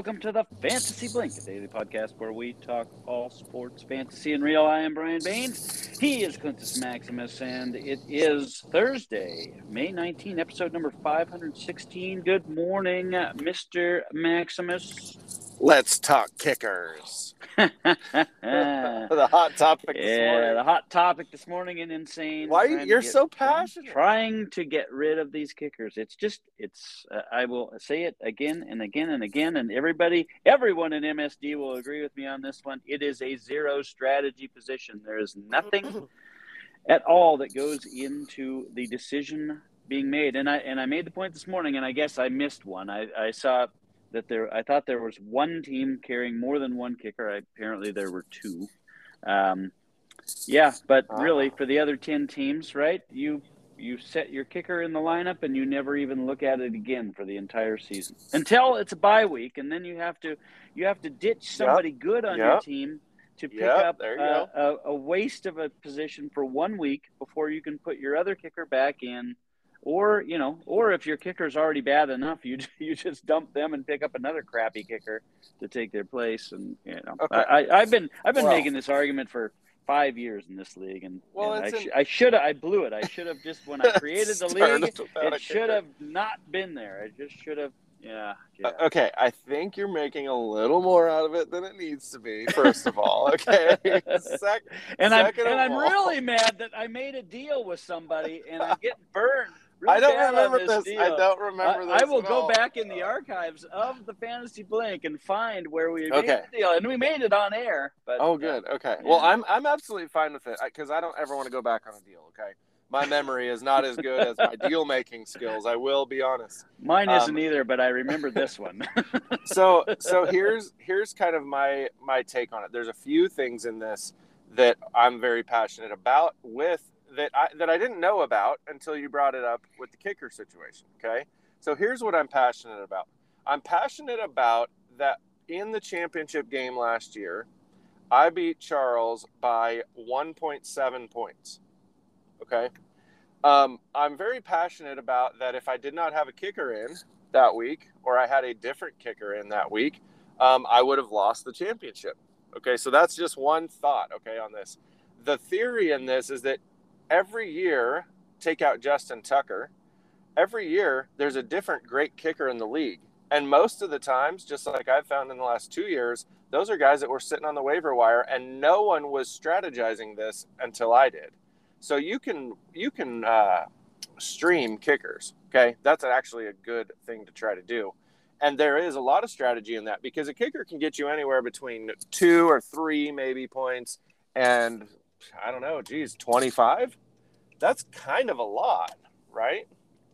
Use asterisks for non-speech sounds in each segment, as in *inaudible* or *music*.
Welcome to the Fantasy Blink, a daily podcast where we talk all sports, fantasy, and real. I am Brian Baines. He is Clintus Maximus, and it is Thursday, May 19, episode number 516. Good morning, Mr. Maximus. Let's talk kickers. *laughs* the hot topic this yeah, morning. the hot topic this morning and insane. Why to you're get- so passionate? Trying to get rid of these kickers. It's just, it's. Uh, I will say it again and again and again, and everybody, everyone in MSD will agree with me on this one. It is a zero strategy position. There is nothing *laughs* at all that goes into the decision being made. And I and I made the point this morning, and I guess I missed one. I, I saw that there. I thought there was one team carrying more than one kicker. I, apparently, there were two. Um, yeah, but really, Ah. for the other ten teams, right? You you set your kicker in the lineup, and you never even look at it again for the entire season until it's a bye week, and then you have to you have to ditch somebody good on your team to pick Yep, up a, a, a waste of a position for one week before you can put your other kicker back in or you know or if your kicker's already bad enough you *laughs* you just dump them and pick up another crappy kicker to take their place and you know Okay. I, i've been i've been Well- making this argument for five years in this league and Well, and I, sh- I should have i blew it i should have just when i *laughs* created the league it should have not been there i just should have yeah, yeah. Uh, okay, I think you're making a little more out of it than it needs to be. First of all, *laughs* okay. Sec- and I'm and I'm really mad that I made a deal with somebody and I'm getting burned. I don't remember this. deal. I don't remember I, this. I will go all. back in the archives of the Fantasy Blink and find where we made Okay. the deal, and we made it on air. But Oh, uh, good. Okay. Well. I'm I'm absolutely fine with it because I don't ever want to go back on a deal. Okay. My memory is not as good as my deal making skills. I will be honest. mine isn't um, either, but I remember this one. *laughs* so so here's here's kind of my my take on it there's a few things in this that i'm very passionate about with that i that i didn't know about until you brought it up with the kicker situation okay so here's what i'm passionate about i'm passionate about that in the championship game last year i beat charles by 1.7 points okay um, i'm very passionate about that if i did not have a kicker in that week, or I had a different kicker in that week, um, I would have lost the championship. Okay, so that's just one thought, okay, on this. The theory in this is that every year, take out Justin Tucker, every year there's a different great kicker in the league. And most of the times, just like I've found in the last two years, those are guys that were sitting on the waiver wire and no one was strategizing this until I did. So you can you can uh, stream kickers. Okay, that's actually a good thing to try to do. And there is a lot of strategy in that because a kicker can get you anywhere between two or three maybe points, and I don't know, geez, twenty five. That's kind of a lot, right?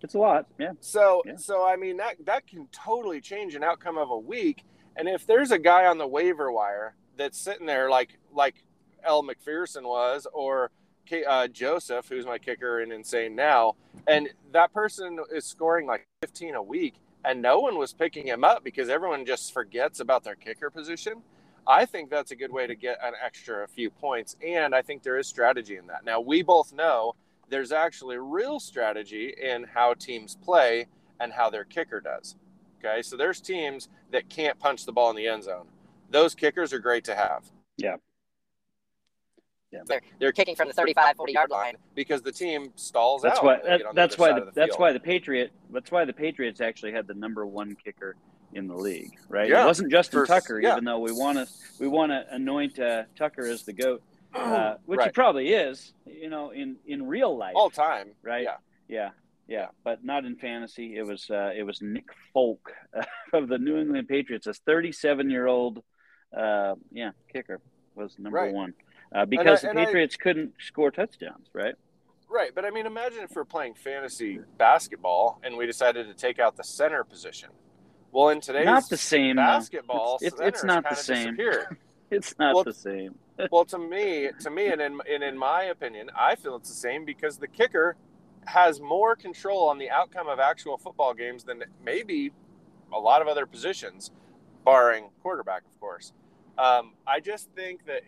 it's a lot, yeah. So, Yeah. so I mean that that can totally change an outcome of a week. And if there's a guy on the waiver wire that's sitting there like like L McPherson was, or uh, Joseph, who's my kicker in Insane now, and that person is scoring like 15 a week, and no one was picking him up because everyone just forgets about their kicker position. I think that's a good way to get an extra few points, and I think there is strategy in that. Now we both know there's actually real strategy in how teams play and how their kicker does. Okay, so there's teams that can't punch the ball in the end zone. Those kickers are great to have. Yeah. Yeah. They're, they're kicking from the 35, 40 yard line because the team stalls That's out. why that, that's other why the, the that's field. why the Patriot that's why the Patriots actually had the number one kicker in the league, right? Yeah. It wasn't Justin First- Tucker, yeah. even though we want to we want to anoint uh, Tucker as the goat, *clears throat* uh, which he probably is, you know, in in real life, all time, right? Yeah, yeah, yeah, but not in fantasy. It was uh, it was Nick Folk *laughs* of the New England Patriots, a 37 year old, uh, yeah, kicker was number Right. one uh, because and the I- Patriots couldn't score touchdowns, right? right. But I mean, imagine if we're playing fantasy basketball and we decided to take out the center position. Well, in today's Not the same. basketball, It's- it's- it's not the same. *laughs* It's not Well, the same. *laughs* well, to me, to me, and in and in my opinion, I feel it's the same because the kicker has more control on the outcome of actual football games than maybe a lot of other positions, barring quarterback, of course. Um, I just think that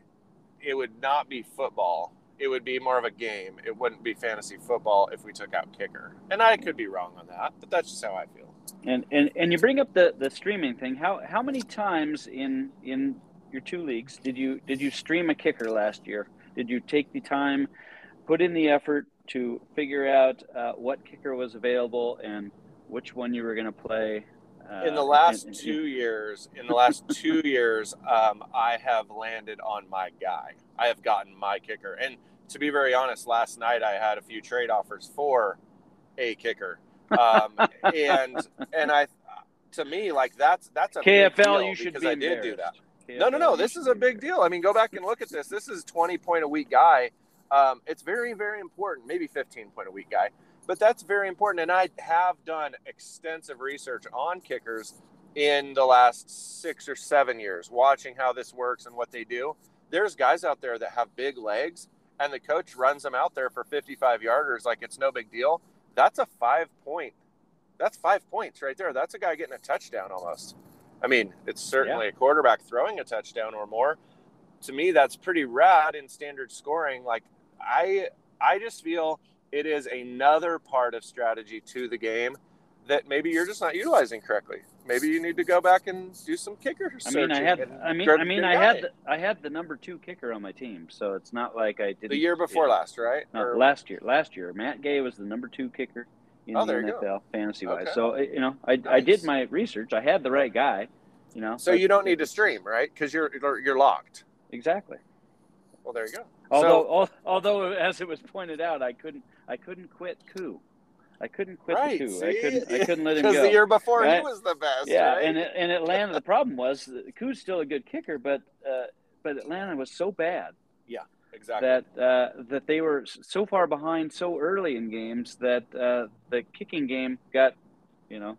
it would not be football. It would be more of a game. It wouldn't be fantasy football if we took out kicker. And I could be wrong on that, but that's just how I feel. And and and you bring up the the streaming thing. How how many times in in your two leagues did you did you stream a kicker last year? Did you take the time, put in the effort to figure out uh, what kicker was available and which one you were going to play? Uh, in the last and- and- two years, in the last *laughs* two years, um, I have landed on my guy. I have gotten my kicker, and to be very honest, last night I had a few trade offers for a kicker, um, and and I, to me, like that's that's a KFL, you should because be I did do that. embarrassed. No, no, no. This is a big deal. I mean, go back and look at this. This is 20 point a week guy. Um, it's very, very important. Maybe 15 point a week guy, but that's very important. And I have done extensive research on kickers in the last six or seven years, watching how this works and what they do. There's guys out there that have big legs, and the coach runs them out there for 55 yarders like it's no big deal. That's a five point. That's five points right there. That's a guy getting a touchdown almost. I mean, it's certainly a quarterback throwing a touchdown or more. To me, that's pretty rad in standard scoring. Like I, I just feel it is another part of strategy to the game that maybe you're just not utilizing correctly. Maybe you need to go back and do some kicker I mean, I had, I mean, I mean, I had, the, I had the number two kicker on my team, so it's not like I didn't. the year before last, right? No, Or- last year. Last year, Matt Gay was the number two kicker in Oh, the NFL fantasy wise. Okay. So you know, I, I did my research. I had the right guy. You know, so but- you don't need to stream, right? Because you're you're- you're locked. exactly. Well, there you go. Although, so, although as it was pointed out, I couldn't, I couldn't quit Koo. I couldn't quit right, the Koo. see? I couldn't, I couldn't let him *laughs* go. Because the year before he was the best. yeah, right? and it, and Atlanta. The problem was that Koo's still a good kicker, but uh, but Atlanta was so bad Yeah, exactly. that uh, that they were so far behind so early in games that uh, the kicking game got, you know,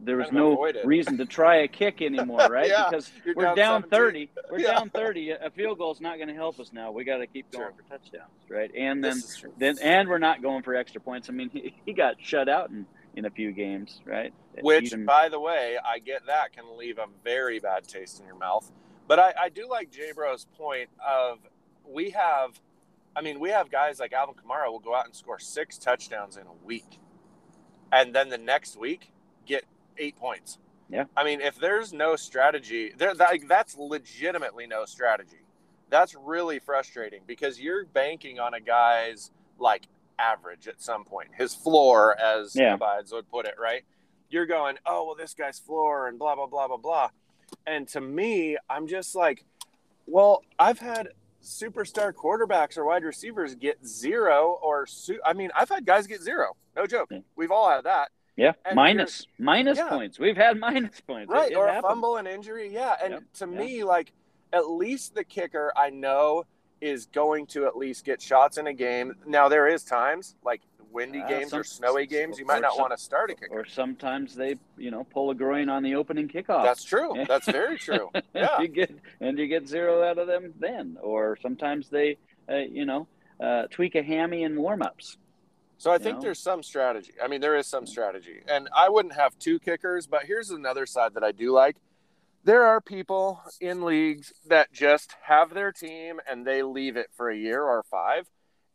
there was no reason to try a kick *laughs* anymore, right? Yeah, because we're down, 17. 30. We're Yeah. down 30. *laughs* A field goal is not going to help us now. We got to keep going Sure. for touchdowns, right? And then This is true. then and we're not going for extra points. I mean, he, he got shut out in, in a few games, right? Which, Even- by the way, I get that can leave a very bad taste in your mouth. But I, I do like Jay Bro's point of we have, I mean, we have guys like Alvin Kamara will go out and score six touchdowns in a week, and then the next week get eight points. Yeah. I mean, if there's no strategy, there like that's legitimately no strategy. That's really frustrating because you're banking on a guy's like average at some point, his floor, as Yeah. Abides would put it, right? You're going, oh well, this guy's floor and blah blah blah blah blah. And to me, I'm just like, well, I've had superstar quarterbacks or wide receivers get zero or su- I mean, I've had guys get zero. No joke. We've all had that. Yeah, minus minus Yeah. points. We've had minus points, right it or a fumble and injury yeah and Yep, to yeah. me like at least the kicker i know is going to at least get shots in a game now there is times like windy Uh, games some- or snowy games you might not some- want to start a kicker Or sometimes they, you know, pull a groin on the opening kickoff. that's true *laughs* that's very true yeah you get and you get zero out of them then, or sometimes they, uh, you know, uh, tweak a hammy in warm-ups. So i think know? there's some strategy. I mean there is some strategy. And i wouldn't have two kickers but here's another side that i do like. There are people in leagues that just have their team and they leave it for a year or five.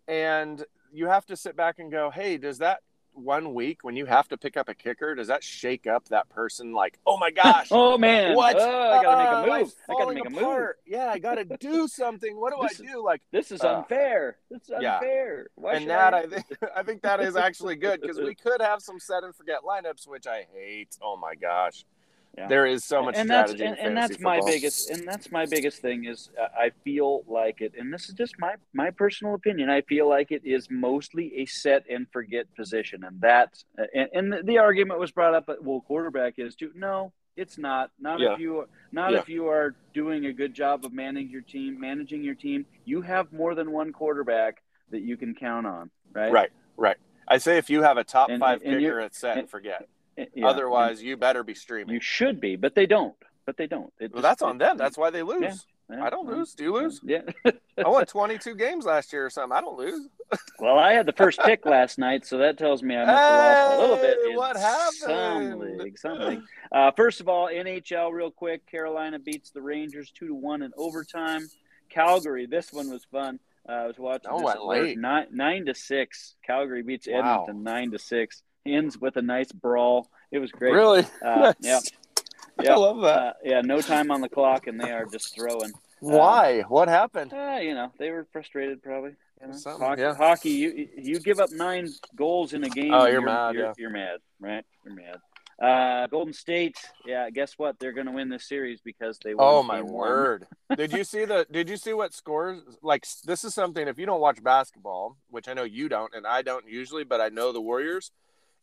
And you have to sit back and go hey does that one week when you have to pick up a kicker does that shake up that person like oh my gosh *laughs* Oh man! what Oh, I gotta Ah, make a life's move. I gotta make a move. yeah i gotta do *laughs* something what do i is- do like This is Uh, unfair. This is yeah. unfair. Why and that I? I think *laughs* I think that is actually good because we could have some set and forget lineups, which I hate. Oh my gosh, Yeah. there is so much and that's strategy. and, and that's fantasy my biggest and that's my biggest thing is uh, I feel like it, and this is just my my personal opinion. I feel like it is mostly a set and forget position, and that and, and the, the argument was brought up. But Well, quarterback is too. No, it's not. Not Yeah. if you not Yeah. if you are doing a good job of managing your team. Managing your team, you have more than one quarterback that you can count on. Right. Right, right. I say if you have a top And- five and kicker, it's set and and- forget. Yeah. Otherwise, you better be streaming. you should be, but they don't. But they don't. It well, just- that's on it- them. That's why they lose. yeah, I don't lose. Do you lose? Yeah. *laughs* I won 22 games last year or something. I don't lose. *laughs* Well, I had the first pick last night, so that tells me I'm have lost a little bit. Hey, in what happened? some league. *sighs* Uh, first of all, NHL, real quick. Carolina beats the Rangers two to one in overtime. Calgary, this one was fun. Uh, I was watching Oh, this late. Nine, nine to six. Calgary beats Wow. Edmonton nine to six. Ends with a nice brawl. It was great. Really? Uh, *laughs* yeah. I love that. Uh, yeah, no time on the clock, and they are just throwing. Why? what happened? Uh, you know, they were frustrated probably. You know? Hockey, yeah. hockey, you you give up nine goals in a game. Oh, you're mad, You're, yeah. you're mad, right? You're mad. Uh, Golden State, yeah. Guess what? They're going to win this series because they. Won Oh my game one. word! *laughs* did you see the? Did you see what scores? Like this is something. If you don't watch basketball, which I know you don't, and I don't usually, but I know the Warriors.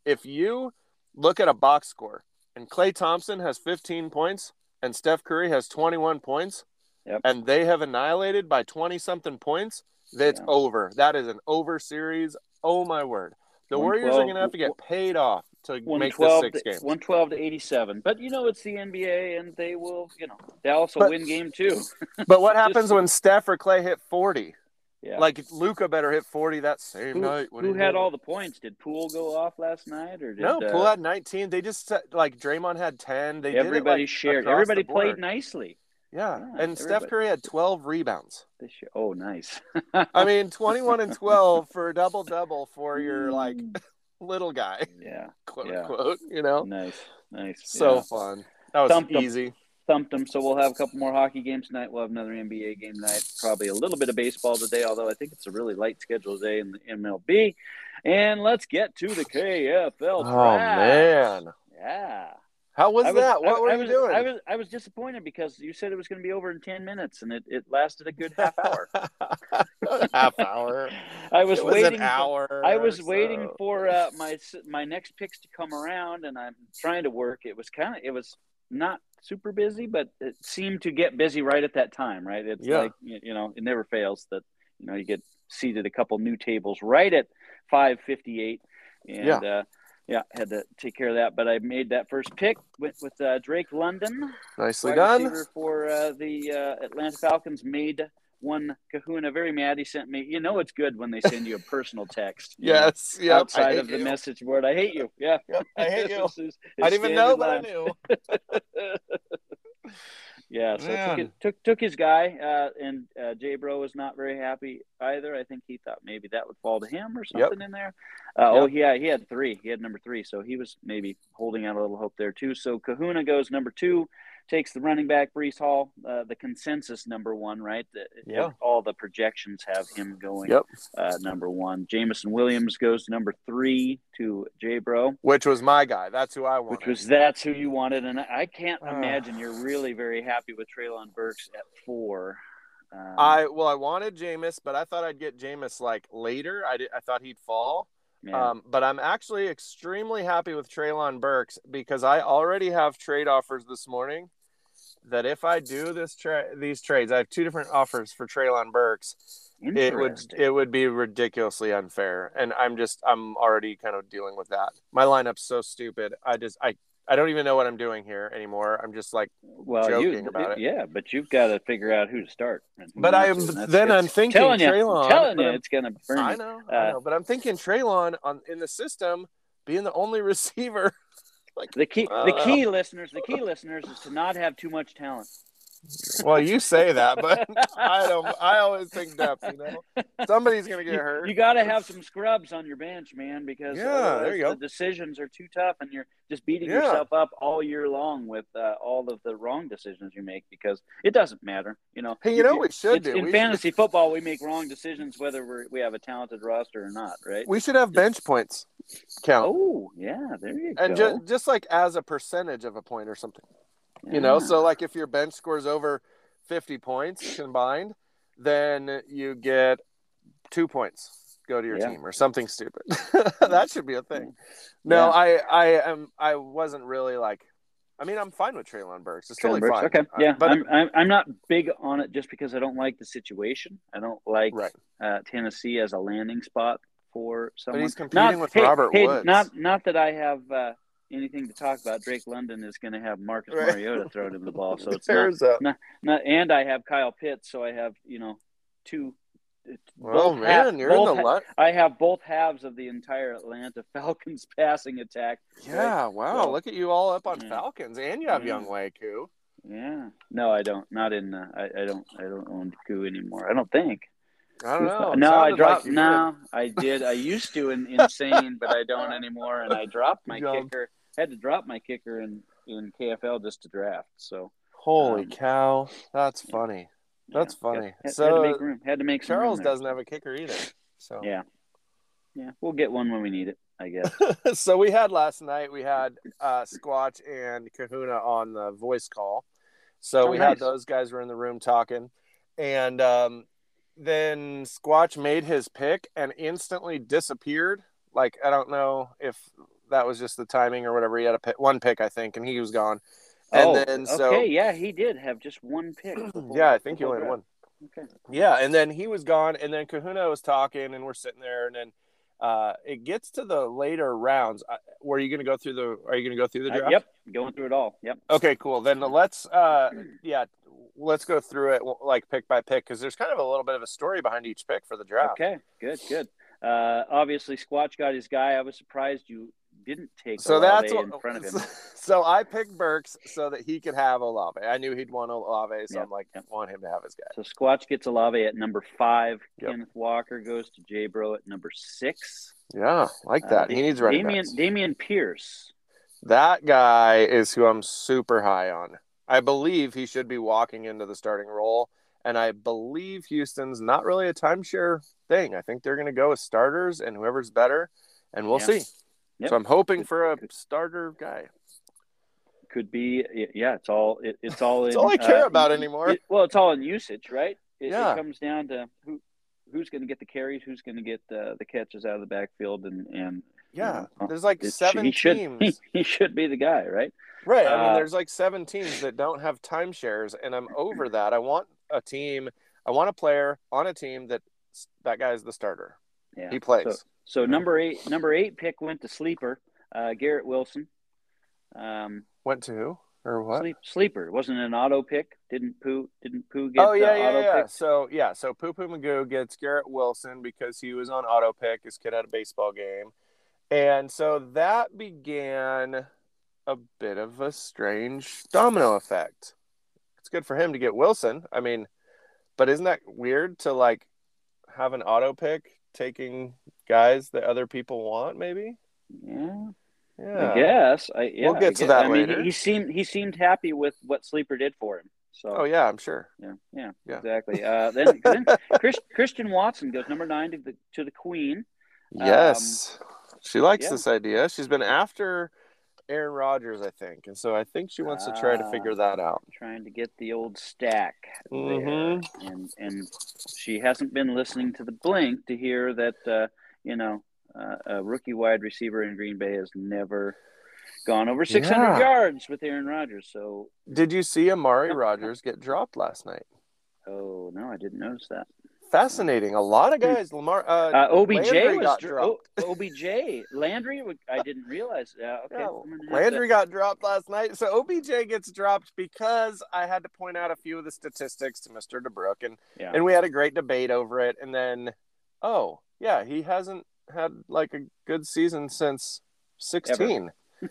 If you look at a box score, and Klay Thompson has 15 points, and Steph Curry has 21 points, Yep. and they have annihilated by 20 something points, that's Yeah. over. That is an over series. Oh my word! The Warriors are going to have to get paid off to make this six to, games. 112 to 87. But you know, it's the NBA, and they will, you know, Dallas will But- win game two. But what *laughs* happens when Steph or Klay hit 40? Yeah. Like Luka better hit 40 that same who, night. who had all the points? Did Poole go off last night, or did No, uh, Poole had 19. They just like Draymond had 10. They everybody did it, like, shared? Everybody played nicely. Yeah. Yeah, and Steph. Curry had 12 rebounds. They sh- oh, nice. I mean, *laughs* 21 and 12 for a double double for your like *laughs* little guy, yeah, quote Yeah. unquote. You know, nice, nice. so yeah. fun. That was Thumped easy. Thumped them. So we'll have a couple more hockey games tonight. We'll have another NBA game tonight. Probably a little bit of baseball today, although I think it's a really light schedule today in the MLB. And let's get to the KFL Oh man, Yeah. how was, was- that? What I- were I you was, doing? I was I was disappointed because you said it was going to be over in ten minutes, and it, it lasted a good half hour. *laughs* half hour. *laughs* I was was waiting. an for- hour. I was or waiting for uh, my my next picks to come around, and I'm trying to work. It was kind of it was not super busy, but it seemed to get busy right at that time. Right? It's Yeah. like you know it never fails that you know you get seated a couple new tables right at five fifty eight, and Yeah. uh, yeah, had to take care of that. But I made that first pick went with uh, Drake London, Nicely done. for uh, the uh, Atlanta Falcons. Made one Kahuna very mad. He sent me. You know it's good when they send you a personal text. *laughs* Yes. Yep. Outside of the you. message board. I hate you. Yeah. Yep, I hate *laughs* you. This is I didn't even know, but I knew. *laughs* Yeah, so took, it, took took his guy, uh, and uh, Jay Bro was not very happy either. I think he thought maybe that would fall to him or Yep. something in there. Uh, Oh, yeah, he had three. He had number three, so he was maybe holding out a little hope there too. So Kahuna goes number two, takes the running back Breece Hall, uh, the consensus number one, right? The, Yeah. All the projections have him going Yep. uh, number one. Jameson Williams goes number three to Jay Bro. Which was my guy. That's who I wanted. Which was that's who you wanted, and I I can't Ah. imagine you're really very happy with Treylon Burks at four. Um, I well, I wanted Jameis, but I thought I'd get Jameis like later. I did, I thought he'd fall. Um, but I'm actually extremely happy with Treylon Burks because I already have trade offers this morning. That if I do this tra- these trades, I have two different offers for Treylon Burks. It would it would be ridiculously unfair, and I'm just I'm already kind of dealing with that. My lineup's so stupid. I just I I don't even know what I'm doing here anymore. I'm just like, well, joking you, about it. yeah, but you've got to figure out who to start. but I'm then I'm thinking telling you, Treylon. telling you, it's gonna burn. I know, Uh, I know, but I'm thinking Treylon on in the system being the only *laughs* receiver. like The key, the key, listeners, the key, listeners, is to not have too much talent. Well, you say that, but *laughs* I don't. I always think depth. You know, somebody's gonna get hurt. you got to have some scrubs on your bench, man, because Yeah, there you go. the decisions are too tough, and you're just beating Yeah. yourself up all year long with uh, all of the wrong decisions you make because it doesn't matter. You know, Hey, you know what we should do? in We should- fantasy football. We make wrong decisions whether we're, we have a talented roster or not, right? we should have bench points count, oh, yeah, there you and go. just just like as a percentage of a point or something. You know, so like if your bench scores over 50 points combined, then you get two points go to your Yeah. team or something stupid. *laughs* that should be a thing. No, Yeah. I I am I wasn't really like. I mean, I'm fine with Treylon Burks. It's totally Burks, fine. Okay, I- yeah, but I'm, I'm I'm not big on it just because I don't like the situation. I don't like right. uh, Tennessee as a landing spot for someone. But he's competing not, with hey, Robert hey, Woods. Not not that I have uh, anything to talk about. Drake London is going to have Marcus Right. Mariota thrown him the ball, so *laughs* it's not, a not. And I have Kyle Pitts, so I have you know two. well, man, half- you're in the luck. I have both halves of the entire Atlanta *laughs* Falcons passing attack. Yeah, wow. So- look at you all up on Yeah. Falcons, and you have Yeah. Younghoe Koo. Yeah. No, I don't. Not in. Uh, I, I don't. I don't own Koo anymore. I don't think. I don't know. It No, I like dropped. you no, I did. I used to in *laughs* insane, but I don't anymore. And I dropped my Jump. kicker. Had to drop my kicker in in KFL just to draft. So Holy Um, cow, that's funny. yeah, That's funny. Had, had So, to make room. Had to make Charles doesn't have a kicker either. So Yeah, yeah, we'll get one when we need it, I guess. *laughs* so we had last night we had uh Squatch and Kahuna on the voice call. So Oh, we nice. had those guys were in the room talking. And um then Squatch made his pick and instantly disappeared. Like I don't know if that was just the timing or whatever. He had a pick, one pick, I think, and he was gone. And oh, then so okay, yeah, he did have just one pick. *clears throat* whole- yeah, I think he only had one. Okay. Yeah, and then he was gone, and then Kahuna was talking, and we're sitting there, and then uh, it gets to the later rounds. Uh, were you going to go through the? Are you going to go through the Uh, draft? yep, going through it all. Yep. Okay, cool. Then let's, uh, *clears throat* yeah, let's go through it like pick by pick because there's kind of a little bit of a story behind each pick for the draft. Okay, good, good. Uh, obviously, Squatch got his guy. I was surprised you didn't take So Olave that's in front of him. *laughs* So I picked Burks so that he could have Olave. I knew he'd want Olave, so Yep, I'm like, yep. want him to have his guy. So Squatch gets Olave at number five. Yep. Kenneth Walker goes to J Bro at number six. Yeah, like Uh, that. Da- he needs running Dameon backs. Dameon Pierce. That guy is who I'm super high on. I believe he should be walking into the starting role. And I believe Houston's not really a timeshare thing. I think they're going to go with starters and whoever's better, and we'll Yeah. see. Yep. So I'm hoping for a starter guy. Could be, yeah. It's all. It, it's all. *laughs* That's in, all I care uh, about it- anymore. it- well, it's all in usage, right? It, Yeah. it comes down to who who's going to get the carries, who's going to get uh, the catches out of the backfield, and and Yeah, Yeah. there's like seven he should *laughs* teams. he, *laughs* he should be the guy, right? Right. I mean, Uh, there's like seven teams that don't have timeshares, and I'm over that. I want a team. I want a player on a team that that guy is the starter. Yeah, He plays. So, so number eight, number eight pick went to sleeper, uh, Garrett Wilson. Um, Went to who or what? sleep, sleeper wasn't an auto pick. Didn't poo? Didn't poo get? Oh yeah, the yeah, auto yeah. pick? So yeah, so Poo Poo Magoo gets Garrett Wilson because he was on auto pick. His kid had a baseball game, and so that began a bit of a strange domino effect. It's good for him to get Wilson. I mean, but isn't that weird to like have an auto pick taking guys that other people want? Maybe. Yeah, Yeah. I guess. I yeah, We'll get I to that I mean, later. he, he seemed he seemed happy with what sleeper did for him. So Oh yeah, I'm sure. yeah, yeah, Yeah. exactly. Uh, *laughs* then then Chris, Christian Watson goes number nine to the to the Queen. Yes. she likes Um, yeah. this idea. She's been after Aaron Rodgers, I think. And so I think she wants to try to Ah. figure that out. trying to get the old stack there. Mhm. and and she hasn't been listening to the blink to hear that uh, you know uh, a rookie wide receiver in Green Bay has never gone over 600 Yeah. yards with Aaron Rodgers. So Did you see Amari Rodgers get dropped last night? oh no, I didn't notice that. Fascinating. A lot of guys, Lamar, uh, Uh, OBJ Landry was got dr- dropped. oh, OBJ Landry. I didn't realize. Uh, okay, Yeah, I'm gonna have Landry got dropped last night. So OBJ gets dropped because I had to point out a few of the statistics to Mr. DeBrook. And, yeah. and we had a great debate over it. And then, oh, yeah, he hasn't had like a good season since 16. *laughs*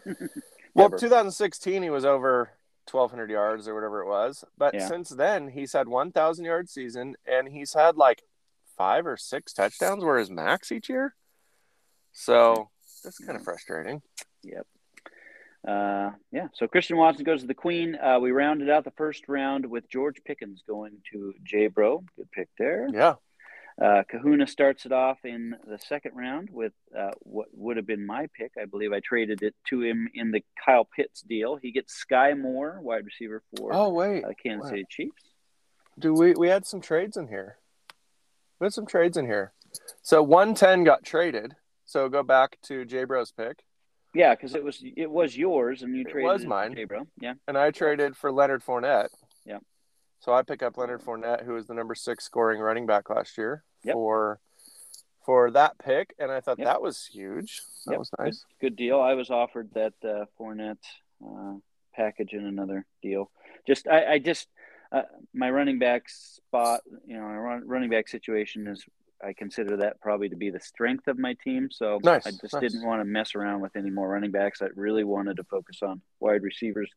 Well, Never. 2016, he was over 1,200 yards or whatever it was. But Yeah. since then, he's had 1,000 yard season and he's had like five or six touchdowns were his max each year. So that's kind of frustrating. Yep. Uh, yeah. So Christian Watson goes to the Queen. Uh, we rounded out the first round with George Pickens going to J Bro. Good pick there. Yeah. Uh, Kahuna starts it off in the second round with uh, what would have been my pick. I believe I traded it to him in the Kyle Pitts deal. He gets Skyy Moore, wide receiver for Oh, wait. uh, Kansas Wow. City Chiefs. Do we, we had some trades in here. We had some trades in here. So 110 got traded. So go back to J Bro's pick. Yeah, because it was it was yours, and you It traded was mine. J Bro. Yeah. And I traded for Leonard Fournette. Yeah. So I pick up Leonard Fournette, who was the number six scoring running back last year Yep. for for that pick, and I thought Yep. that was huge. That Yep. was nice. Good, good deal. I was offered that uh, Fournette uh, package in another deal. Just I, I just uh, my running back spot, you know, my run, running back situation is I consider that probably to be the strength of my team. So Nice, I just nice. didn't want to mess around with any more running backs. I really wanted to focus on wide receivers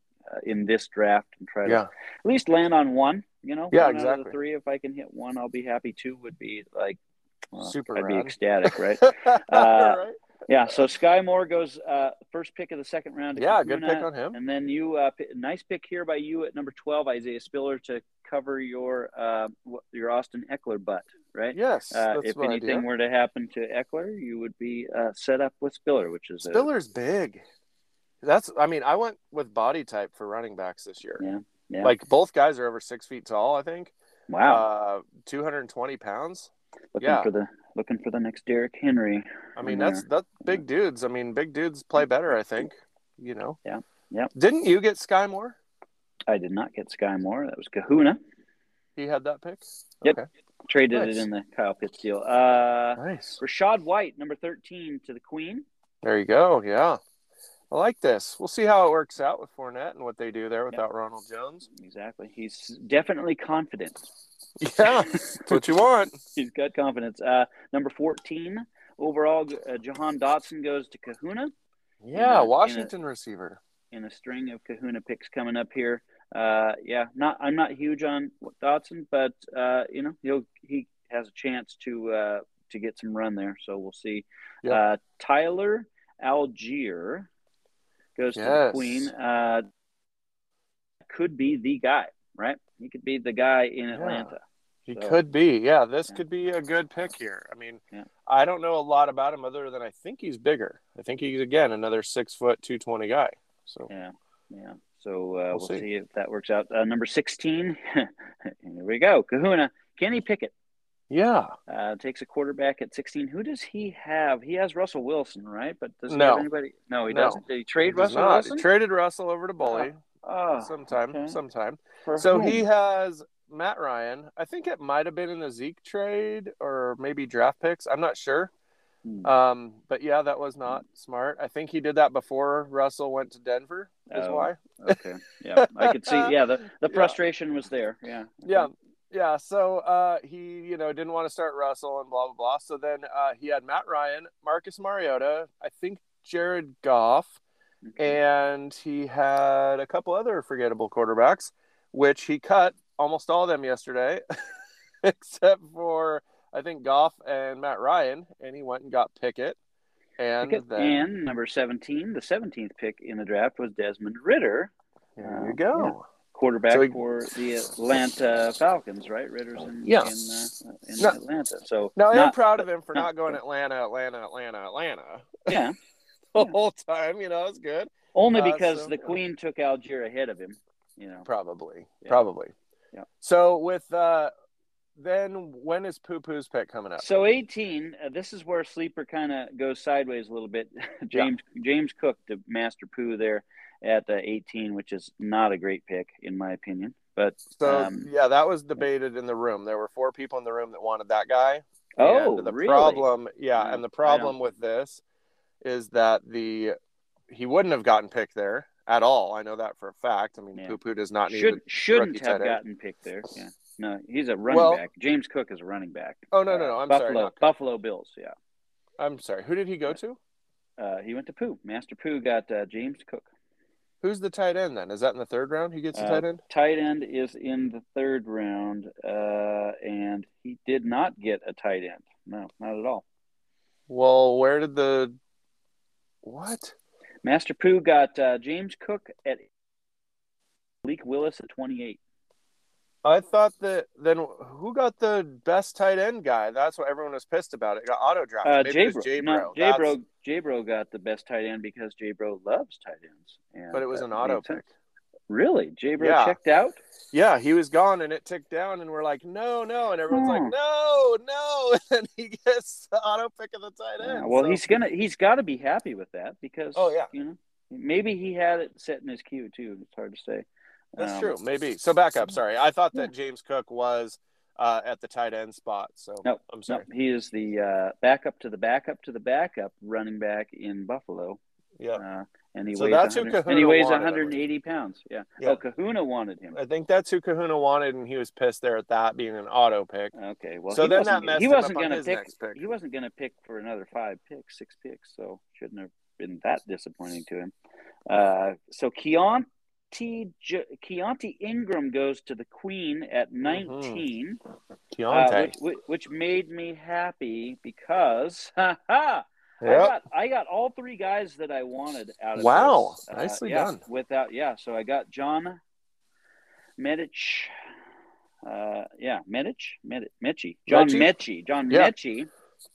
in this draft and try to Yeah. at least land on one. You know, Yeah, one out of exactly. three. If I can hit one, I'll be happy. Two would be like well, Super I'd be ecstatic, right? *laughs* right. Yeah, so Skyy Moore goes uh, first pick of the second round. to Yeah, good pick on him. And then you, uh, p- nice pick here by you at number twelve, Isaiah Spiller, to cover your uh, your Austin Ekeler butt, right? Yes, Uh, if anything idea. were to happen to Eckler, you would be uh, set up with Spiller, which is a, Spiller's big. That's. I mean, I went with body type for running backs this year. Yeah, yeah. Like both guys are over six feet tall. I think. wow. Uh, two hundred and twenty pounds. looking yeah. for the looking for the next Derrick Henry. I mean, that's there. that's big dudes. I mean, big dudes play better. I think. You know. Yeah, yeah. Didn't you get Skyy Moore? I did not get Skyy Moore. That was Kahuna. He had that pick. Yep. Okay. Traded Nice. it in the Kyle Pitts deal. Uh, Nice. Rachaad White, number thirteen, to the Queen. There you go. Yeah. I like this. We'll see how it works out with Fournette and what they do there without Ronald Jones. Exactly. He's definitely confident. Yeah, *laughs* that's what you want. He's got confidence. Uh, number 14 overall, uh, Jahan Dotson goes to Kahuna Yeah, a- Washington receiver. in a string of Kahuna picks coming up here. Uh, yeah, not I'm not huge on Dotson, but uh, you know he'll he has a chance to uh, to get some run there. So we'll see. Yep. Uh, Tyler Allgeier goes to the Queen. Uh, could be the guy, right? He could be the guy in Yeah. Atlanta. He So- could be. Yeah, this Yeah. could be a good pick here. I mean, Yeah. I don't know a lot about him other than I think he's bigger. I think he's again another six foot two twenty guy. So Yeah, yeah. So uh, we'll, see. see. if that works out. Uh, number sixteen, *laughs* here we go. Kahuna, Kenny Pickett yeah, uh, takes a quarterback at sixteen. Who does he have? He has Russell Wilson, right? But does he No. have anybody? No, he No. doesn't. Did he trade He Russell not. Wilson? He traded Russell over to Bully oh, sometime, okay. sometime. For So whom? he has Matt Ryan. I think it might have been in the Zeke trade or maybe draft picks. I'm not sure. Hmm. Um, but yeah, that was not smart. I think he did that before Russell went to Denver. Is Oh. why. okay. Yeah, I could see. Yeah, the the *laughs* Yeah. frustration was there. Yeah. Yeah, yeah. So uh, he, you know, didn't want to start Russell and blah blah blah. So then uh, he had Matt Ryan, Marcus Mariota, I think Jared Goff, Okay. and he had a couple other forgettable quarterbacks, which he cut almost all of them yesterday, *laughs* except for I think Goff and Matt Ryan, and he went and got Pickett. And Pickett. then and number seventeen, the seventeenth pick in the draft was Desmond Ridder. there uh, you go. Quarterback So he- for the Atlanta Falcons, right? Ridder's in, Yeah. in, uh, in No. Atlanta. So Now I am proud of him for not- not going Atlanta, Atlanta, Atlanta, Atlanta *laughs* Yeah, *laughs* the Yeah. whole time. You know, it's good. only Uh, because so- the Queen took Allgeier ahead of him. You know, Probably, Yeah. probably. Yeah. So with uh, then when is Poo Poo's pick coming up? so eighteen. Uh, this is where sleeper kind of goes sideways a little bit. *laughs* James James Cook to Master Pooh there at uh, eighteen, which is not a great pick in my opinion. But So um, yeah, that was debated in the room. There were four people in the room that wanted that guy. oh, and the really? problem, yeah, and the problem with this is that the he wouldn't have gotten picked there at all. I know that for a fact. I mean, Yeah. Poo Poo does not need. Should a- shouldn't have gotten picked there. Yeah. No, he's a running Well- back. James Cook is a running back. oh no, no, no. I'm Buffalo, sorry. Buffalo Bills. Yeah. I'm sorry. Who did he go to? Uh, he went to Pooh. Master Pooh got uh, James Cook. Who's the tight end then? Is that in the third round? He gets the Uh, tight end. Tight end is in the third round, uh, and he did not get a tight end. No, not at all. Well, where did the what? Master Pooh got uh, James Cook at Leak Willis at 28. I thought that then who got the best tight end guy? That's what everyone was pissed about. It got auto drafted. Uh, Maybe it Jabro. was Jabro. No, Jabro. Jabro got the best tight end because Jabro loves tight ends. And but it was an auto sense. pick. Really? Jabro Yeah. checked out? Yeah, he was gone and it ticked down, and we're like, no, no, and everyone's Hmm. like, no, no, *laughs* and he gets the auto pick of the tight end. well, So- he's gonna he's got to be happy with that because Oh, yeah. you know maybe he had it set in his queue too. It's hard to say. That's Um, true, maybe. So back up. Sorry, I thought that James Cook was uh, at the tight end spot. So No, I'm No, sorry. he is the uh, backup to the backup to the backup running back in Buffalo. Yeah, Uh, and he So weighs that's who 100 and Kahuna he weighs wanted, I 180 pounds. Yeah. Yeah. Oh, Kahuna wanted him. I think that's who Kahuna wanted, and he was pissed there at that being an auto pick. Okay. Well, So he then wasn't, that messed he wasn't gonna pick. pick. He wasn't going to pick for another five picks, six picks. So shouldn't have been that disappointing to him. Uh, so Keaontay J- Keaontay Ingram goes to the Queen at 19. Uh, Keaontay. which, which, which made me happy because *laughs* ha ha I got I got all three guys that I wanted out of Wow. this. Uh, Nicely yeah, done. Without yeah, so I got John Medich. Uh, yeah, Medich, Medich, Metchie, John Metchie? Metchie, John Yeah. Metchie,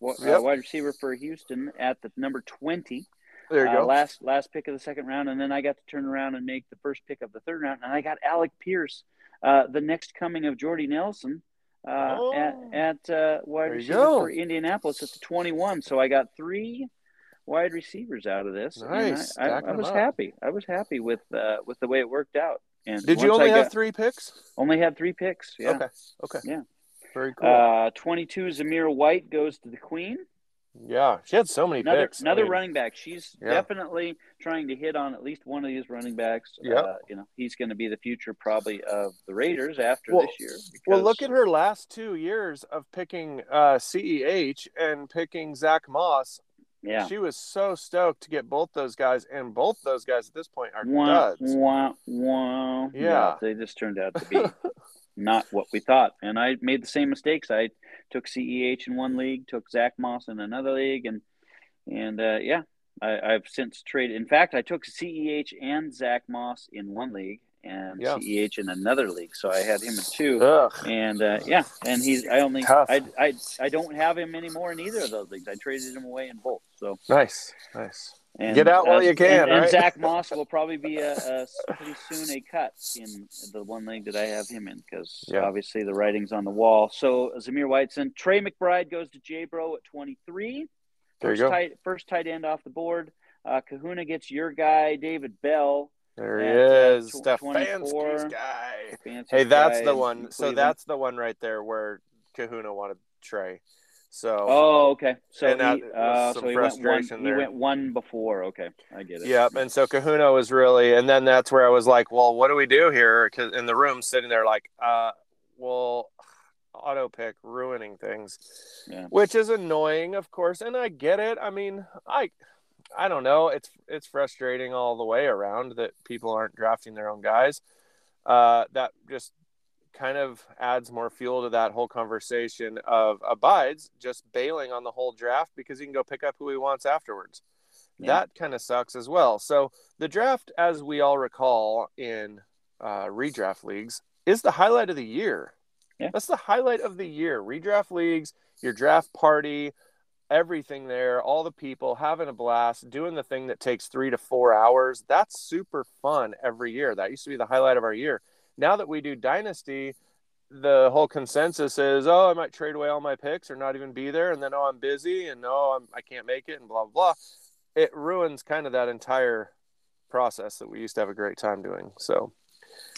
uh, Yep. wide receiver for Houston at the number twenty. There you uh, go. Last last pick of the second round, and then I got to turn around and make the first pick of the third round, and I got Alec Pierce, uh, the next coming of Jordy Nelson, uh, Oh. at at uh, wide There receiver go. for Indianapolis at the twenty-one. So I got three wide receivers out of this. and Nice. I, I, I was up. happy. I was happy with uh, with the way it worked out. And Did you only I have three picks? only had three picks? Yeah. Okay. Okay. Yeah. Very cool. Uh, twenty-two Zamir White goes to the Queen. Yeah, she had so many Another picks. I another mean, running back. She's Yeah. definitely trying to hit on at least one of these running backs. Yeah, Uh, you know, he's going to be the future probably of the Raiders after Well- this year. Well, look at her last two years of picking uh, CEH and picking Zach Moss. yeah. She was so stoked to get both those guys, and both those guys at this point are Wah, duds. wah, wah. Yeah. they just turned out to be *laughs* not what we thought. And I made the same mistakes. I took CEH in one league, took Zach Moss in another league, and and uh, yeah, I, I've since traded. In fact, I took CEH and Zach Moss in one league, and Yeah. CEH in another league. So I had him in two. Ugh. And uh, yeah, and he's I only Tough. I, I I don't have him anymore in either of those leagues. I traded him away in both. So Nice, nice. And, Get out while uh, you can, And, and? Zach *laughs* Moss will probably be a, a pretty soon a cut in the one league that I have him in because Yeah. obviously the writing's on the wall. So Zamir Whiteson, Trey McBride goes to J Bro at 23. There you First go. tight first tight end off the board. Uh, Kahuna gets your guy David Bell. There he uh, is, tw- Stefanski's 24. guy. Fancy Hey, that's guy the one. So that's the one right there where Kahuna wanted Trey. So Oh, okay. So And he, was uh, some so he went one. frustration He went one before. Okay, I get it. Yep. And so Kahuna was really, and then that's where I was like, well, what do we do here? Because in the room, sitting there, like, uh, well, auto pick ruining things, Yeah. which is annoying, of course, and I get it. I mean, I, I don't know. It's it's frustrating all the way around that people aren't drafting their own guys. Uh, that just kind of adds more fuel to that whole conversation of abides just bailing on the whole draft because he can go pick up who he wants afterwards. Yeah. That kind of sucks as well. So the draft, as we all recall in uh, redraft leagues, is the highlight of the year. Yeah. That's the highlight of the year. Redraft leagues, your draft party, everything there, all the people having a blast, doing the thing that takes three to four hours. That's super fun every year. That used to be the highlight of our year. Now that we do Dynasty, the whole consensus is, oh, I might trade away all my picks or not even be there, and then oh, I'm busy, and oh, I'm, I can't make it, and blah blah blah. It ruins kind of that entire process that we used to have a great time doing. So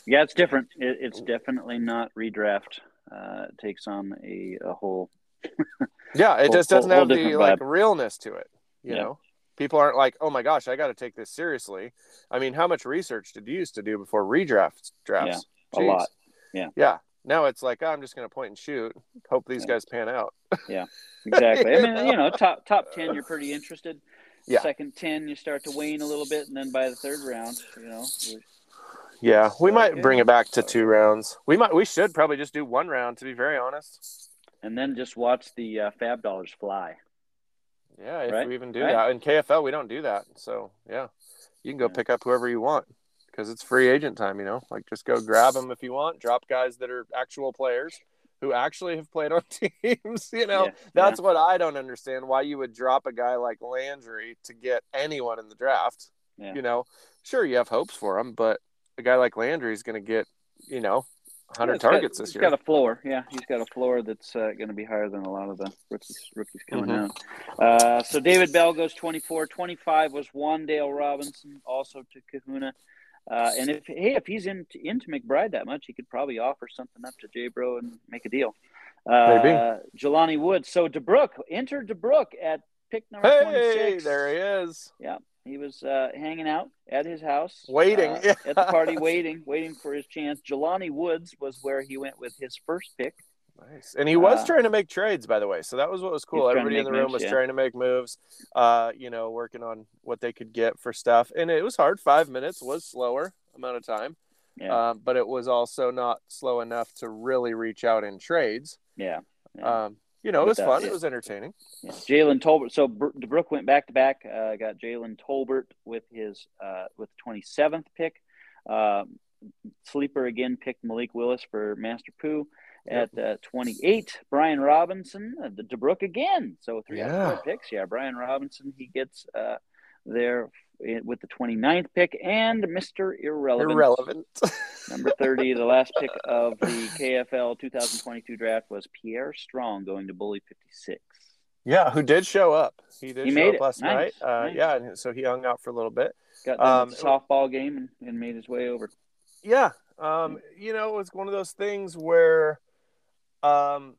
Yeah, it's different. It, it's definitely not redraft. Uh, it takes on a, a whole. *laughs* yeah, it Whole- just doesn't whole have the like realness to it. You Yeah. know, people aren't like, oh my gosh, I got to take this seriously. I mean, how much research did you used to do before redraft drafts? a lot. Yeah. Yeah. Now it's like, oh, I'm just going to point and shoot. Hope these Yeah. guys pan out. Yeah, exactly. I mean, you know, *laughs* top top ten, you're pretty interested. Yeah. Second ten, you start to wane a little bit, and then by the third round, you know, Yeah, we might bring it back to two rounds. We might, we should probably just do one round to be very honest. and then just watch the uh, fab dollars fly. Yeah, if Right, we even do right. that in KFL, we don't do that. So yeah, you can go Yeah. pick up whoever you want because it's free agent time. You know, like just go grab them if you want. Drop guys that are actual players who actually have played on *laughs* teams. You know, Yeah, that's what I don't understand. Why you would drop a guy like Landry to get anyone in the draft? Yeah. You know, sure you have hopes for him, but a guy like Landry is going to get you know 100 Yeah, he's got- targets this he's year. got a floor. Yeah, he's got a floor that's uh, going to be higher than a lot of the rookies rookies coming Mhm. out. Uh, so David Bell goes 24. 25 was Wan'Dale Robinson, also to Kahuna. Uh, and if hey, if he's into into McBride that much, he could probably offer something up to J Bro and make a deal. Uh, Maybe. Jelani Woods. So DeBrook enter DeBrook at pick number Hey, 26. there he is. He was uh, hanging out at his house, Waiting. uh, at the party, *laughs* waiting, waiting for his chance. Jelani Woods was where he went with his first pick. Nice. And he was Uh, trying to make trades, by the way. So that was what was cool. He's trying to Everybody in the room moves, was yeah. trying to make moves, uh, you know, working on what they could get for stuff. And it was hard. Five minutes was slower amount of time, Yeah, um, but it was also not slow enough to really reach out in trades. yeah, Yeah. Um, you know, it was uh, fun. yeah. It was entertaining. Yeah. Jalen Tolbert. So Br- DeBrook went back to back. Uh, got Jalen Tolbert with his uh, with twenty seventh pick. Um, Sleeper again picked Malik Willis for Master Poo at uh, twenty eight. Brian Robinson, uh, the DeBrook again. So three out of four picks. Yeah, Brian Robinson. He gets uh, there with the 29th pick and Mr. Irrelevant. Irrelevant. *laughs* Number 30, the last pick of the KFL 2022 draft was Pierre Strong going to Bully 56. yeah, who did show up? He did He show made up it. last Nice. night. Uh, Nice. Yeah, so he hung out for a little bit. Got Um, the softball game and, and made his way over. Yeah. Um, you know, it was one of those things where um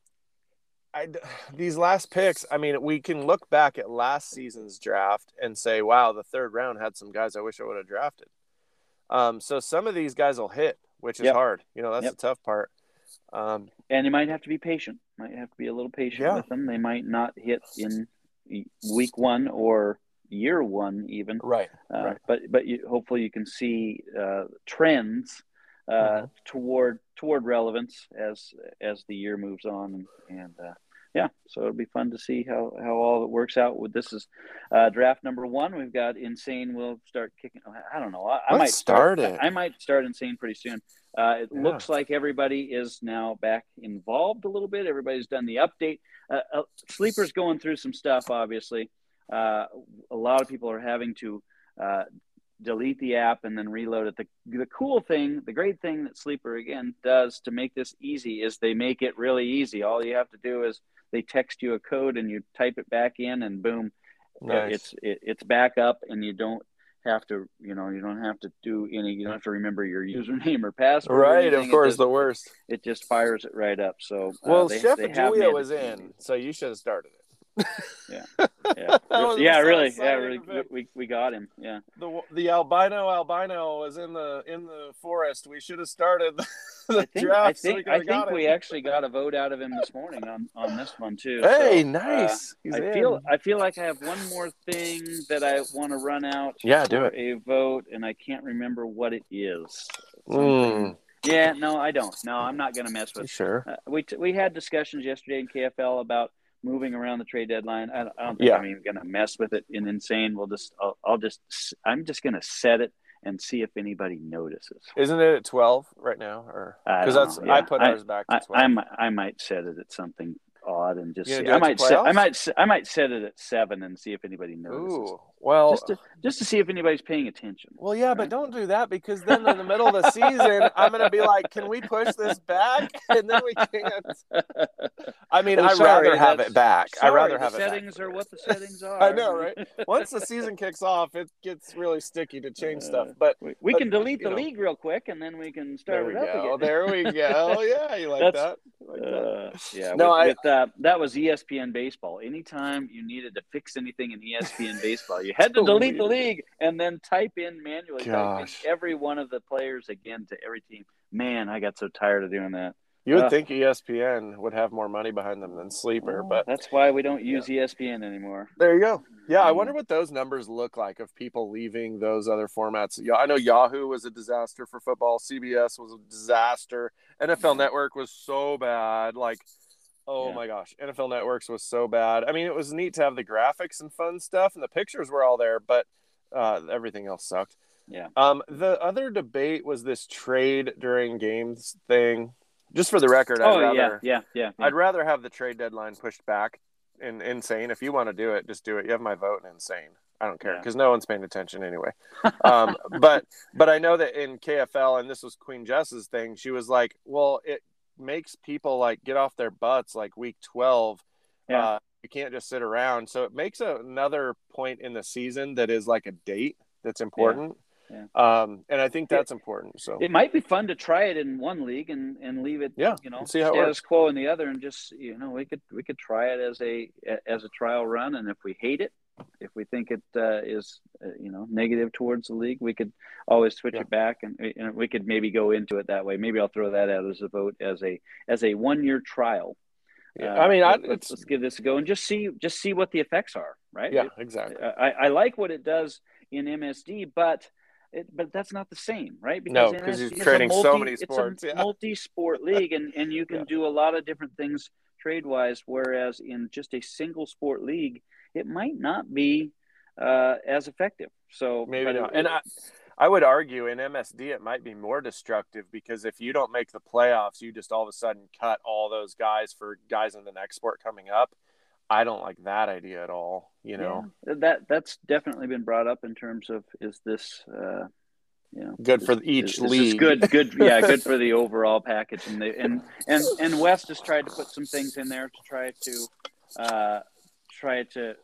I *sighs* these last picks, I mean, we can look back at last season's draft and say, wow, the third round had some guys I wish I would have drafted. Um, so some of these guys will hit, which is Yep. hard. You know, that's Yep. the tough part. Um, And you might have to be patient. Might have to be a little patient Yeah. with them. They might not hit in week one or year one even. right. Uh, Right. But but you, hopefully you can see uh, trends uh, Mhm. toward toward relevance as as the year moves on and, and uh, yeah, so it'll be fun to see how how all it works out. With this is uh, draft number one. We've got insane. We'll start kicking. I don't know. I, I might start it. I might start insane pretty soon. Uh, it Yeah. looks like everybody is now back involved a little bit. Everybody's done the update. Uh, uh, Sleeper's going through some stuff, obviously. Uh, a lot of people are having to uh, delete the app and then reload it. The, the cool thing, the great thing that Sleeper again does to make this easy is they make it really easy. All you have to do is they text you a code and you type it back in, and boom, Nice. it's it, it's back up, and you don't have to, you know, you don't have to do any. You don't have to remember your *laughs* username or password. right, anything. of course, just, the worst. it just fires it right up. So uh, Well, they, Chef they Julia was in, so you should have started it. Yeah, *laughs* yeah, so really, yeah, really. We, we got him. Yeah. the the albino albino was in the in the forest. We should have started *laughs* the I think, draft. I so think, coulda I think we him. actually got a vote out of him this morning on, on this one too. Hey, So, uh, nice. He's I in. feel I feel like I have one more thing that I want to run out. Yeah, do it. A vote, and I can't remember what it is. Mm, Yeah, no, I don't. No, I'm not going to mess with. sure. Uh, we t- we had discussions yesterday in KFL about moving around the trade deadline. I, don't- I don't think Yeah. I'm even going to mess with it in insane. We'll just I'll, I'll just I'm just going to set it and see if anybody notices. Isn't it at twelve right now, or because that's know, I yeah. put I- ours back to I, twelve. I might I might set it at something odd and just see. I might set I might I might set it at seven and see if anybody notices. Ooh, well, Just to just to see if anybody's paying attention. well, yeah, but don't do that because then in the middle of the season, I'm gonna be like, "Can we push this back?" *laughs* And then we can't. I mean, Oh, I'd rather have it back. I'd rather have it back. settings are what the settings *laughs* are. I know, right? Once the season kicks off, it gets really sticky to change stuff. Uh, But We, we But, can delete the know. league real quick, and then we can start there we it up go. again. There we go. *laughs* Yeah, you like That's- that? You like that? Uh, yeah, No, with, I- with, uh, that was ESPN baseball. Anytime you needed to fix anything in ESPN baseball, you had to delete the league and then type in manually type in Gosh. every one of the players again to every team. Man, I got so tired of doing that. You would Uh, think ESPN would have more money behind them than Sleeper, but that's why we don't use E ESPN anymore. there you go. Yeah, I Mm. wonder what those numbers look like of people leaving those other formats. Yeah, I know Yahoo was a disaster for football. CBS was a disaster. NFL Network was so bad. Like, oh Yeah. my gosh, NFL Networks was so bad. I mean, it was neat to have the graphics and fun stuff, and the pictures were all there, but uh, everything else sucked. Yeah. Um, the other debate was this trade during games thing. Just for the record, I'd oh rather yeah, yeah, yeah. yeah. I'd rather have the trade deadline pushed back. In insane, if you want to do it, just do it. You have my vote in insane. I don't care Yeah. because no one's paying attention anyway. um, *laughs* but but I know that in KFL, and this was Queen Jess's thing. She was like, "Well, it makes people like get off their butts like week twelve. Yeah. Uh, you can't just sit around. So it makes a, another point in the season that is like a date that's important. Yeah. Um, and I think that's important. So it might be fun to try it in one league and, and leave it, Yeah, you know, see how it status works. quo in the other, and just you know, we could we could try it as a as a trial run, and if we hate it, if we think it uh, is uh, you know negative towards the league, we could always switch Yeah. it back, and, and we could maybe go into it that way. Maybe I'll throw that out as a vote as a as a one year trial. yeah. Uh, I mean, I, let- let's, let's give this a go and just see just see what the effects are, right? yeah, exactly. I, I like what it does in MSD, but it, but that's not the same, right? No, MSD 'cause you're trading so many sports. it's a yeah. multi-sport *laughs* league, and, and you can Yeah. do a lot of different things trade wise. Whereas in just a single sport league, it might not be uh, as effective. So maybe not. And I, I would argue in MSD it might be more destructive because if you don't make the playoffs, you just all of a sudden cut all those guys for guys in the next sport coming up. I don't like that idea at all. You know yeah, that that's definitely been brought up in terms of is this uh, you know good for each is, league. Is good, good, yeah, good for the *laughs* overall package. And they, and and and West has tried to put some things in there to try to uh, try to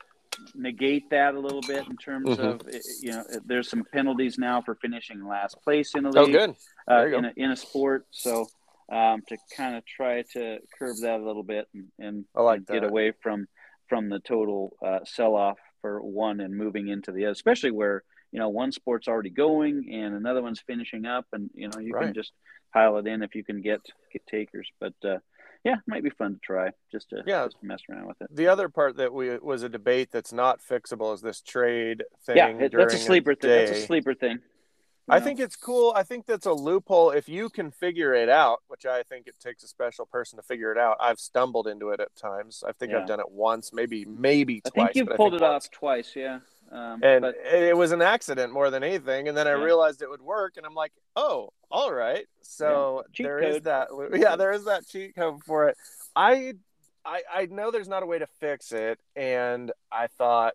negate that a little bit in terms mm-hmm. of you know there's some penalties now for finishing last place in a oh, league. Oh, good. Uh, in a in a sport, so um, to kind of try to curb that a little bit and, and, like and get away from from the total uh, sell off for one and moving into the other, especially where you know one sport's already going and another one's finishing up, and you know you right. can just pile it in if you can get get takers. But uh, yeah, it might be fun to try just to yeah just mess around with it. The other part that we was a debate that's not fixable is this trade thing. Yeah, it, that's a sleeper thing. That's a sleeper thing. I think it's cool. I think that's a loophole if you can figure it out, which I think it takes a special person to figure it out. I've stumbled into it at times. I think yeah. I've done it once, maybe maybe I twice. Think you've pulled think it once. off twice, yeah. Um, and but... it was an accident more than anything. And then I yeah. realized it would work, and I'm like, oh, all right. So yeah. there code. is that. Yeah, there is that cheat code for it. I, I, I know there's not a way to fix it, and I thought,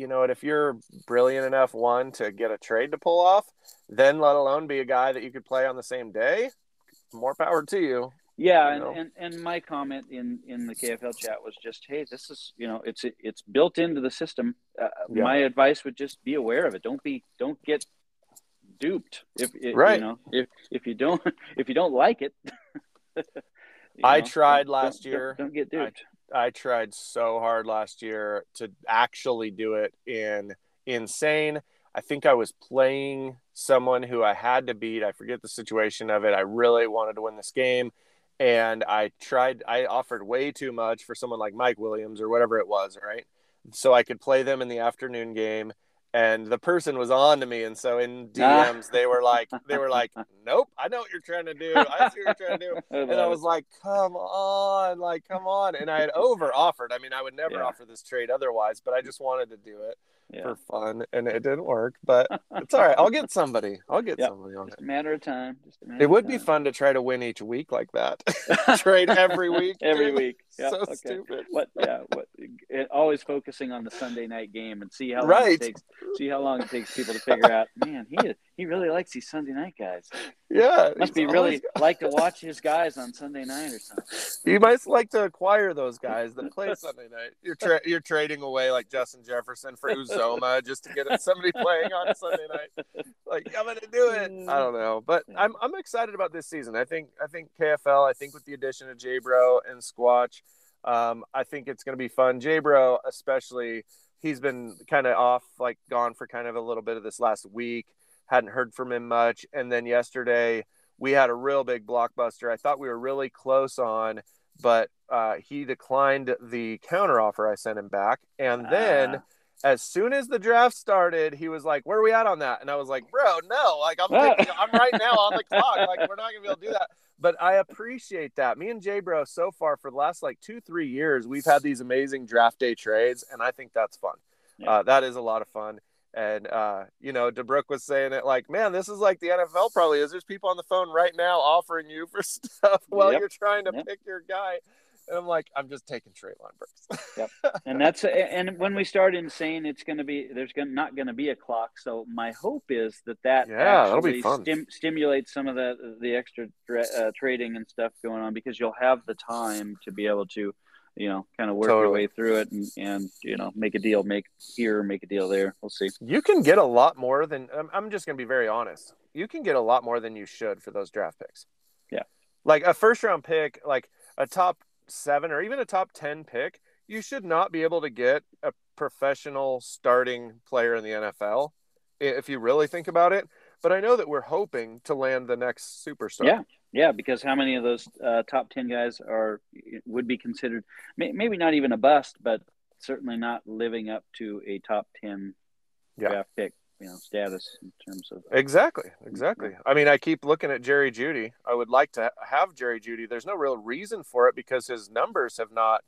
you know what, if you're brilliant enough, one to get a trade to pull off, then let alone be a guy that you could play on the same day, more power to you. Yeah, and, and, and my comment in in the KFL chat was just, hey, this is you know it's it's built into the system. Uh, yeah. My advice would just be aware of it. Don't be don't get duped if it, right. you know if if you don't *laughs* if you don't like it. *laughs* I know, tried last don't, year. Don't, don't get duped. I, I tried so hard last year to actually do it in insane. I think I was playing someone who I had to beat. I forget the situation of it. I really wanted to win this game and I tried I offered way too much for someone like Mike Williams or whatever it was, right? So I could play them in the afternoon game and the person was on to me and so in DMs ah. they were like they were like *laughs* nope I know what you're trying to do I see what you're trying to do *laughs* and I was like come on like come on and I had over offered I mean I would never yeah. offer this trade otherwise but I just wanted to do it yeah. for fun, and it didn't work. But it's all right. I'll get somebody. I'll get *laughs* yep. somebody on Just it. A matter of time. just matter it would be fun to try to win each week like that. Trade every week. every week. Yep. So okay. stupid. What? Yeah. What? It, always focusing on the Sunday night game and see how long right. it takes. See how long it takes people to figure out. Man, he he really likes these Sunday night guys. Yeah, must be really like to watch his guys on Sunday night or something. You might like to acquire those guys that play *laughs* Sunday night. You're tra- you're trading away like Justin Jefferson for Uzomah *laughs* just to get somebody playing on Sunday night. Like I'm gonna do it. I don't know, but mm. I'm I'm excited about this season. I think I think KFL. I think with the addition of J Bro and Squatch, um, I think it's gonna be fun. J Bro especially. He's been kind of off, like gone for kind of a little bit of this last week hadn't heard from him much. And then yesterday we had a real big blockbuster. I thought we were really close on, but uh, he declined the counter offer I sent him back. And then uh. as soon as the draft started, he was like, "Where are we at on that?" And I was like, "Bro, no, like I'm *laughs* I'm right now on the clock. Like we're not gonna be able to do that." But I appreciate that. Me and Jay Bro, so far for the last like two, three years, we've had these amazing draft day trades, and I think that's fun. Yeah. Uh, that is a lot of fun. And uh, you know, DeBrook was saying it like, man, this is like the NFL probably is. There's people on the phone right now offering you for *laughs* stuff while yep. you're trying to yep. pick your guy. And I'm like, I'm just taking Treylon Burks. yep. *laughs* And that's and when we start insane, it's going to be, there's gonna, not going to be a clock. So my hope is that that yeah, that'll be fun. Stim, stimulates some of the the extra uh, trading and stuff going on because you'll have the time to be able to you know, kind of work totally. your way through it and, and, you know, make a deal, make here, make a deal there. We'll see. You can get a lot more than, I'm, I'm just going to be very honest. You can get a lot more than you should for those draft picks. Yeah. Like a first round pick, like a top seven or even a top 10 pick, you should not be able to get a professional starting player in the NFL if you really think about it. But I know that we're hoping to land the next superstar. Yeah. Yeah, because how many of those uh, top ten guys are would be considered maybe not even a bust, but certainly not living up to a top ten yeah. draft pick you know status in terms of Exactly, exactly. I mean, I keep looking at Jerry Jeudy. I would like to have Jerry Jeudy. There's no real reason for it because his numbers have not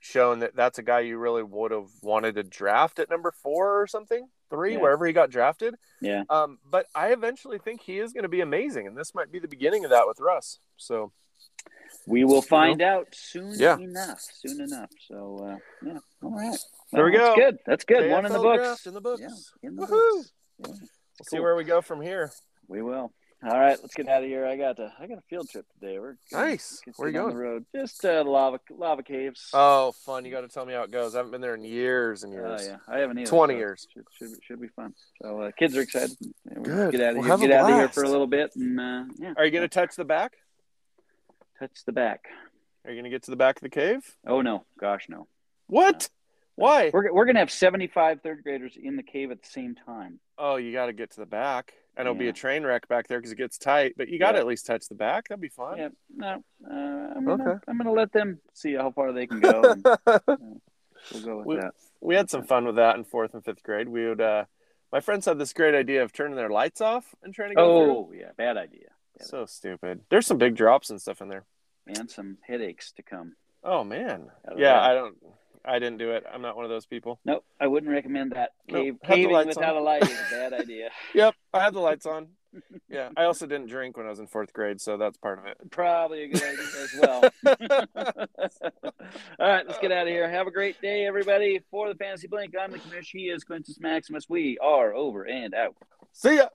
shown that that's a guy you really would have wanted to draft at number four or something, three, Yeah. wherever he got drafted. yeah. Um, but I eventually think he is going to be amazing, and this might be the beginning of that with Russ. So We will find out soon Yeah. enough. Soon enough. So uh, yeah. All right. There we go. That's good. That's good. One in the books. in the books. Yeah, in the Woohoo! books. Yeah, We'll see where we go from here. we will. All right, let's get out of here. I got a, I got a field trip today. We're gonna Nice. Where you on going? the road. Just uh, lava lava caves. Oh, fun! You got to tell me how it goes. I haven't been there in years and years. Oh, yeah, I haven't either. 20 so years. Should, should, be- should be fun. So uh, kids are excited. We'll Good. Get out of We'll here. Get out of here for a little bit and uh, yeah. Are you going to touch the back? touch the back? Are you going to get to the back of the cave? Oh no, gosh no. What? Why? We're we're gonna have 75 third graders in the cave at the same time. Oh, you got to get to the back, and it'll be a train wreck back there because it gets tight. But you got to Yeah. at least touch the back. That'd be fun. Yeah, no, uh, I'm gonna Okay. I'm gonna let them see how far they can go. *laughs* And we'll go with We- that. we had some fun with that in fourth and fifth grade. We would. uh My friends had this great idea of turning their lights off and trying to go through. Oh yeah, bad idea. Bad So stupid. There's some big drops and stuff in there. and some headaches to come. Oh man. Yeah, that. I don't. I didn't do it. I'm not one of those people. Nope, I wouldn't recommend that. Cave, the caving without on. a light is a *laughs* bad idea. Yep, I had the lights on. *laughs* Yeah, I also didn't drink when I was in fourth grade, so that's part of it. Probably a good idea as well. *laughs* All right, let's get out of here. Have a great day, everybody. For the Fantasy Blink, I'm the commissioner. He is Quintus Maximus. We are over and out. See ya.